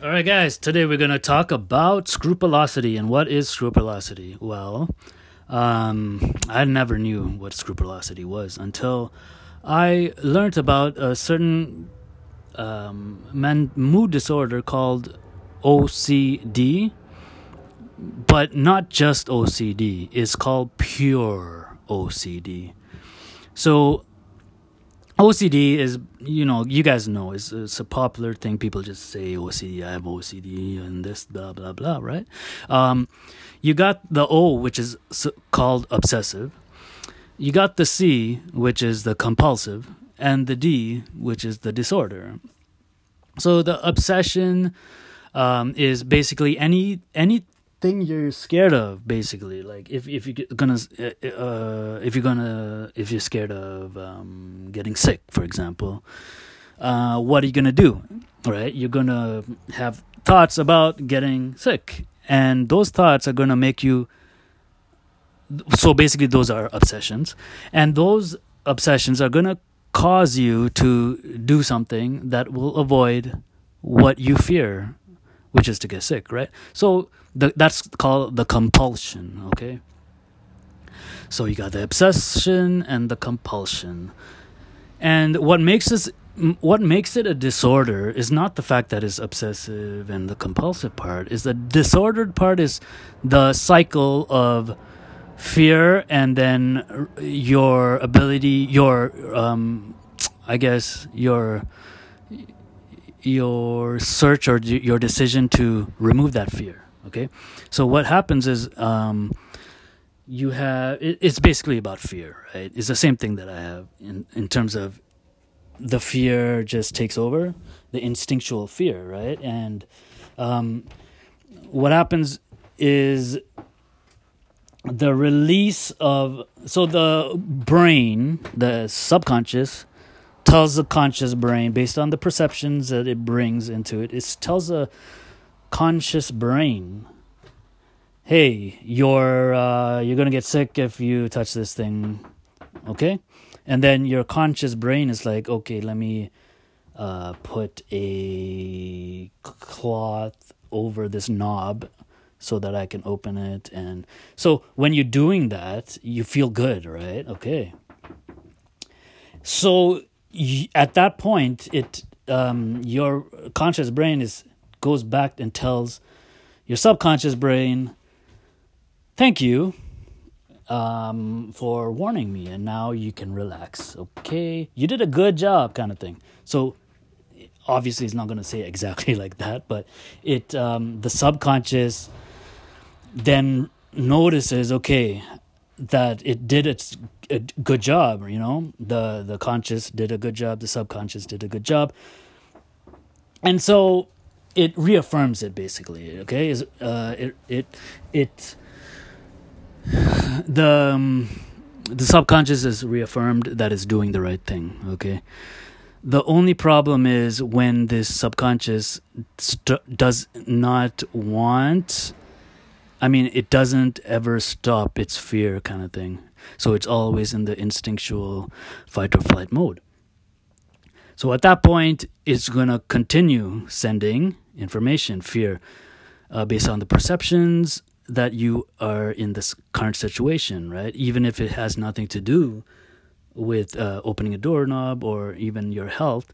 All right, guys, today we're going to talk about scrupulosity. And what is scrupulosity? Well, um, I never knew what scrupulosity was until I learned about a certain um, man- mood disorder called OCD, but not just OCD, it's called pure OCD. So, OCD is, you know, you guys know, it's, it's a popular thing. People just say OCD, I have OCD, and this, blah, blah, blah, right? Um, you got the O, which is called obsessive. You got the C, which is the compulsive, and the D, which is the disorder. So the obsession um, is basically any any thing you're scared of basically. Like if if you're gonna uh, uh, if you're gonna if you're scared of um, getting sick for example uh, what are you gonna do right? You're gonna have thoughts about getting sick and those thoughts are gonna make you so basically those are obsessions and those obsessions are gonna cause you to do something that will avoid what you fear which is to get sick, right? So the, that's called the compulsion, okay? So you got the obsession and the compulsion. And what makes this what makes it a disorder is not the fact that it's obsessive and the compulsive part is the disordered part is the cycle of fear and then your ability your um i guess your your search or your decision to remove that fear. Okay, so what happens is um, you have it, it's basically about fear, right? It's the same thing that I have in in terms of the fear just takes over the instinctual fear, right? And um, what happens is the release of so the brain, the subconscious tells the conscious brain based on the perceptions that it brings into it it tells the conscious brain hey you're uh, you're gonna get sick if you touch this thing okay? And then your conscious brain is like okay let me uh, put a cloth over this knob so that I can open it and so when you're doing that you feel good right? Okay. So at that point, it um, your conscious brain is goes back and tells your subconscious brain, "Thank you um, for warning me, and now you can relax." Okay, you did a good job, kind of thing. So obviously, it's not going to say exactly like that, but it um, the subconscious then notices, okay, that it did its a good job. You know, the the conscious did a good job, the subconscious did a good job, and so it reaffirms it basically. Okay, is uh, it it it the um, the subconscious is reaffirmed that it's doing the right thing. Okay. The only problem is when this subconscious st- does not want I mean, it doesn't ever stop its fear kind of thing. So it's always in the instinctual fight or flight mode. So at that point, it's going to continue sending information, fear, uh, based on the perceptions that you are in this current situation, right? Even if it has nothing to do with uh, opening a doorknob or even your health,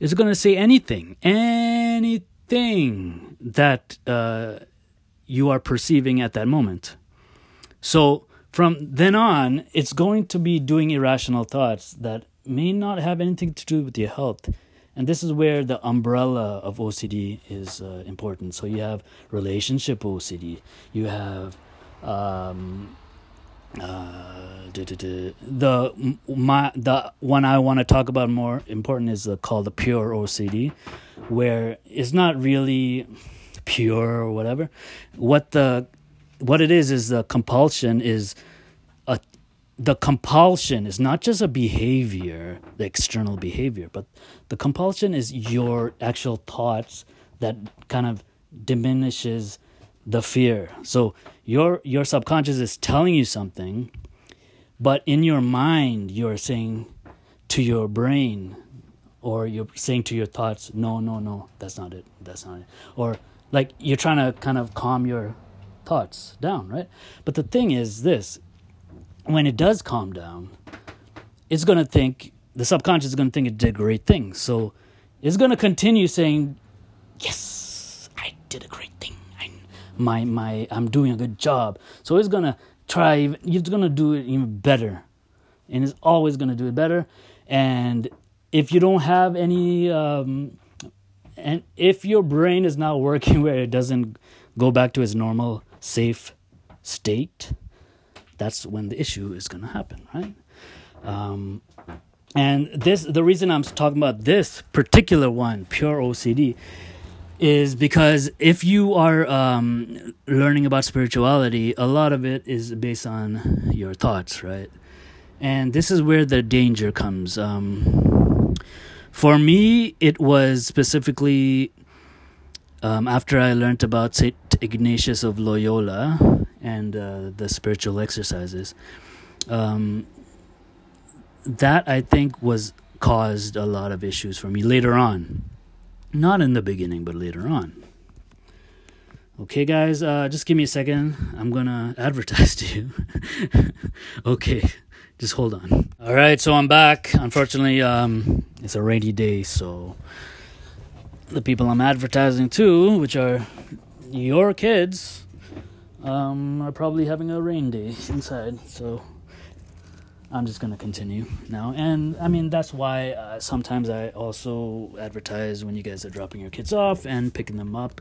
it's going to say anything, anything that uh, you are perceiving at that moment. So from then on, it's going to be doing irrational thoughts that may not have anything to do with your health. And this is where the umbrella of OCD is uh, important. So you have relationship OCD, you have um, uh, the my the one I want to talk about more important is called the pure OCD, where it's not really pure or whatever. What the what it is is the compulsion is a the compulsion is not just a behavior, the external behavior, but the compulsion is your actual thoughts that kind of diminishes the fear. So your your subconscious is telling you something, but in your mind you're saying to your brain, or you're saying to your thoughts, no, no, no, that's not it, that's not it, or like you're trying to kind of calm your thoughts down, right? But the thing is this when it does calm down, it's going to think, the subconscious is going to think it did a great thing. So it's going to continue saying, yes, I did a great thing. I, my, my, I'm doing a good job. So it's going to try, it's going to do it even better. And it's always going to do it better. And if you don't have any, um, and if your brain is not working where it doesn't go back to its normal safe state, that's when the issue is going to happen, right? Um, and this, the reason I'm talking about this particular one, pure OCD, is because if you are um, learning about spirituality, a lot of it is based on your thoughts, right? And this is where the danger comes. Um, for me, it was specifically um, after I learned about St. Ignatius of Loyola and uh, the spiritual exercises, um, that I think was caused a lot of issues for me later on. Not in the beginning, but later on. Okay, guys, uh, just give me a second. I'm gonna advertise to you. okay, just hold on. All right, so I'm back. Unfortunately, um, it's a rainy day, so the people I'm advertising to, which are your kids, um, are probably having a rain day inside. So I'm just gonna continue now, and I mean that's why uh, sometimes I also advertise when you guys are dropping your kids off and picking them up.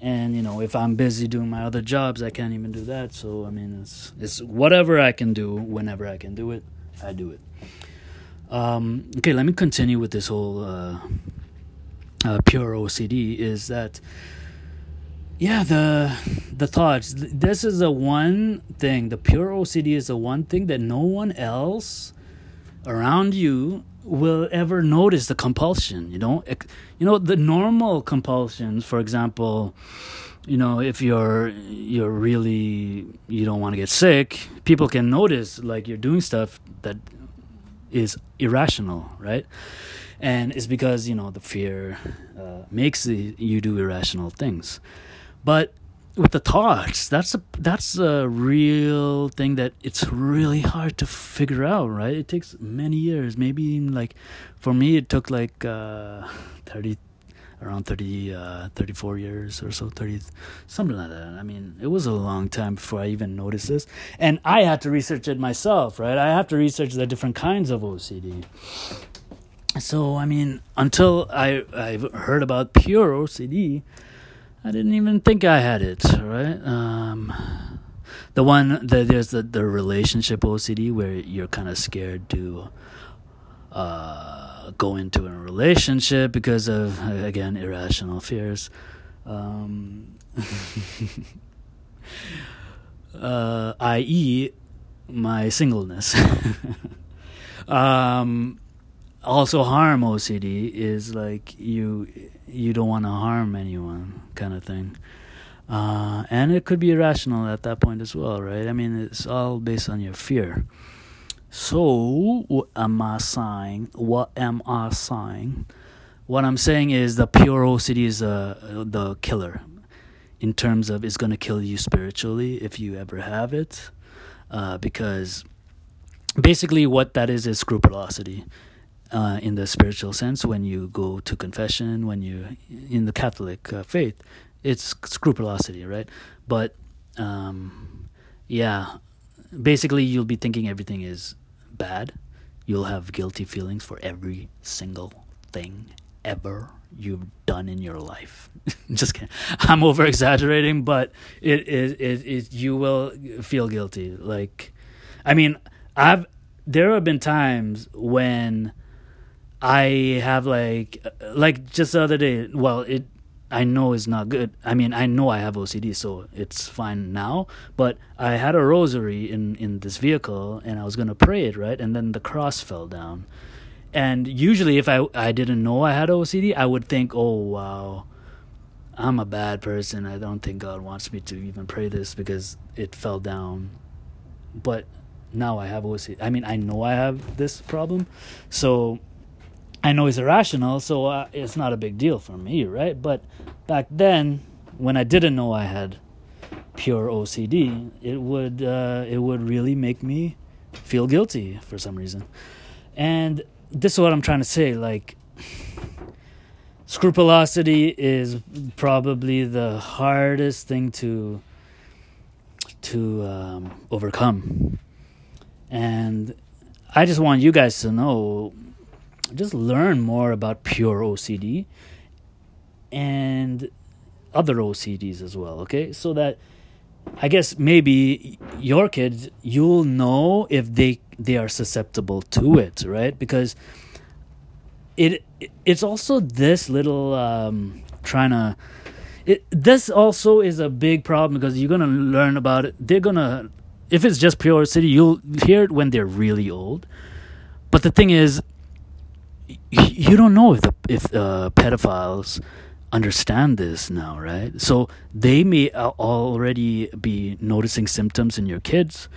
And you know, if I'm busy doing my other jobs, I can't even do that. So I mean, it's it's whatever I can do whenever I can do it, I do it. Um, okay, let me continue with this whole uh, uh, pure OCD. Is that yeah the the thoughts this is the one thing the pure ocd is the one thing that no one else around you will ever notice the compulsion you know you know the normal compulsions for example you know if you're you're really you don't want to get sick people can notice like you're doing stuff that is irrational right? And it's because you know the fear uh, makes you do irrational things. But with the thoughts, that's a that's a real thing that it's really hard to figure out, right? It takes many years, maybe like for me it took like uh, 30 around 30 uh, 34 years or so 30 something like that. I mean it was a long time before i even noticed this. And i had to research it myself right? I have to research the different kinds of ocd so i mean until i i heard about pure ocd I didn't even think I had it, right? Um, the one that there's the, the relationship OCD where you're kind of scared to uh, go into a relationship because of again irrational fears. Um, uh, i.e., my singleness. um, also, harm OCD is like you you don't want to harm anyone kind of thing. Uh, and it could be irrational at that point as well, right? I mean, it's all based on your fear. So, what am I saying? What am I saying? What I'm saying is the pure OCD is uh, the killer in terms of it's going to kill you spiritually if you ever have it. Uh, because basically, what that is is scrupulosity uh, in the spiritual sense when you go to confession when you in the catholic uh, faith it's scrupulosity right but um, yeah basically you'll be thinking everything is bad you'll have guilty feelings for every single thing ever you've done in your life just kidding i'm over exaggerating but it, it it it you will feel guilty like i mean i've there have been times when I have like like just the other day. Well, it I know it's not good. I mean, I know I have OCD, so it's fine now. But I had a rosary in in this vehicle, and I was gonna pray it right, and then the cross fell down. And usually, if I I didn't know I had OCD, I would think, oh wow, I'm a bad person. I don't think God wants me to even pray this because it fell down. But now I have OCD. I mean, I know I have this problem, so I know he's irrational, so uh, it's not a big deal for me, right? But back then, when I didn't know I had pure OCD, it would uh, it would really make me feel guilty for some reason. And this is what I'm trying to say. Like, scrupulosity is probably the hardest thing to to um, overcome. And I just want you guys to know just learn more about pure OCD and other OCDs as well, okay? So that I guess maybe your kids you'll know if they they are susceptible to it, right? Because it it's also this little um trying to it this also is a big problem because you're to learn about it. They're to if it's just pure OCD, you'll hear it when they're really old. But the thing is you don't know if the if uh, pedophiles understand this now, right? So they may already be noticing symptoms in your kids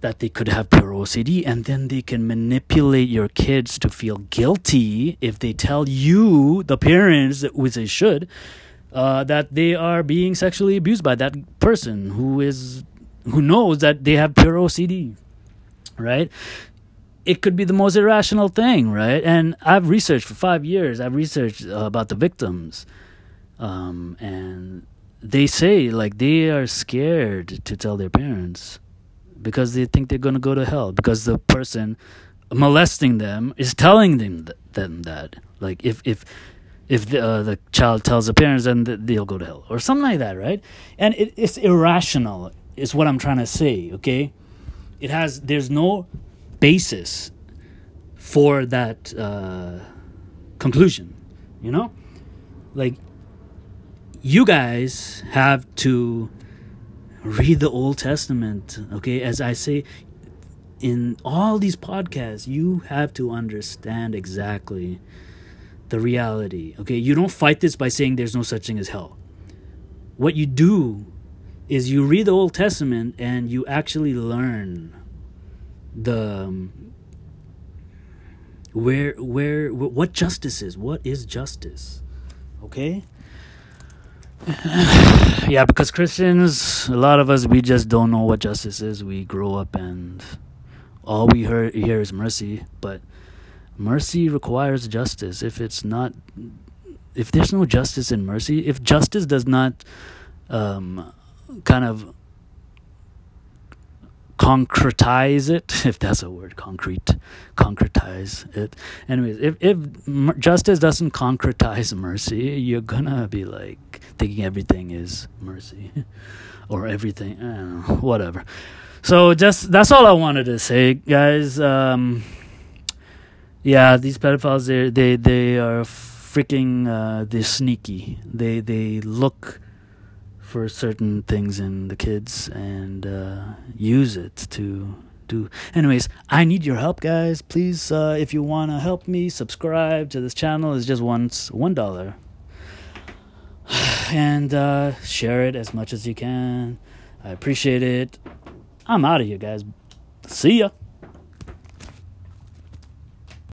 that they could have pure OCD, and then they can manipulate your kids to feel guilty if they tell you, the parents, which they should, uh, that they are being sexually abused by that person who is who knows that they have pure OCD, right? It could be the most irrational thing, right? And I've researched for five years. I've researched uh, about the victims, um, and they say like they are scared to tell their parents because they think they're gonna go to hell because the person molesting them is telling them th- them that like if if if the, uh, the child tells the parents then they'll go to hell or something like that right and it, it's irrational is what i'm trying to say okay it has there's no basis for that uh, conclusion. You know, like you guys have to read the Old Testament. Okay, as I say in all these podcasts, you have to understand exactly the reality. Okay, you don't fight this by saying there's no such thing as hell. What you do is you read the Old Testament and you actually learn the um, where where what justice is what is justice? Okay. Yeah because christians a lot of us we just don't know what justice is. We grow up and all we hear, hear is mercy but mercy requires justice. If it's not if there's no justice in mercy if justice does not um, kind of concretize it if that's a word concrete concretize it. Anyways if if justice doesn't concretize mercy you're gonna be like thinking everything is mercy or everything I don't know, whatever. So just that's all i wanted to say guys. Um yeah these pedophiles they they they are freaking uh they're sneaky. They they look for certain things in the kids and uh, use it to do. Anyways, I need your help, guys. Please, uh, if you want to help me, subscribe to this channel. It's just once one dollar, and uh, share it as much as you can. I appreciate it. I'm out of here, guys. See ya.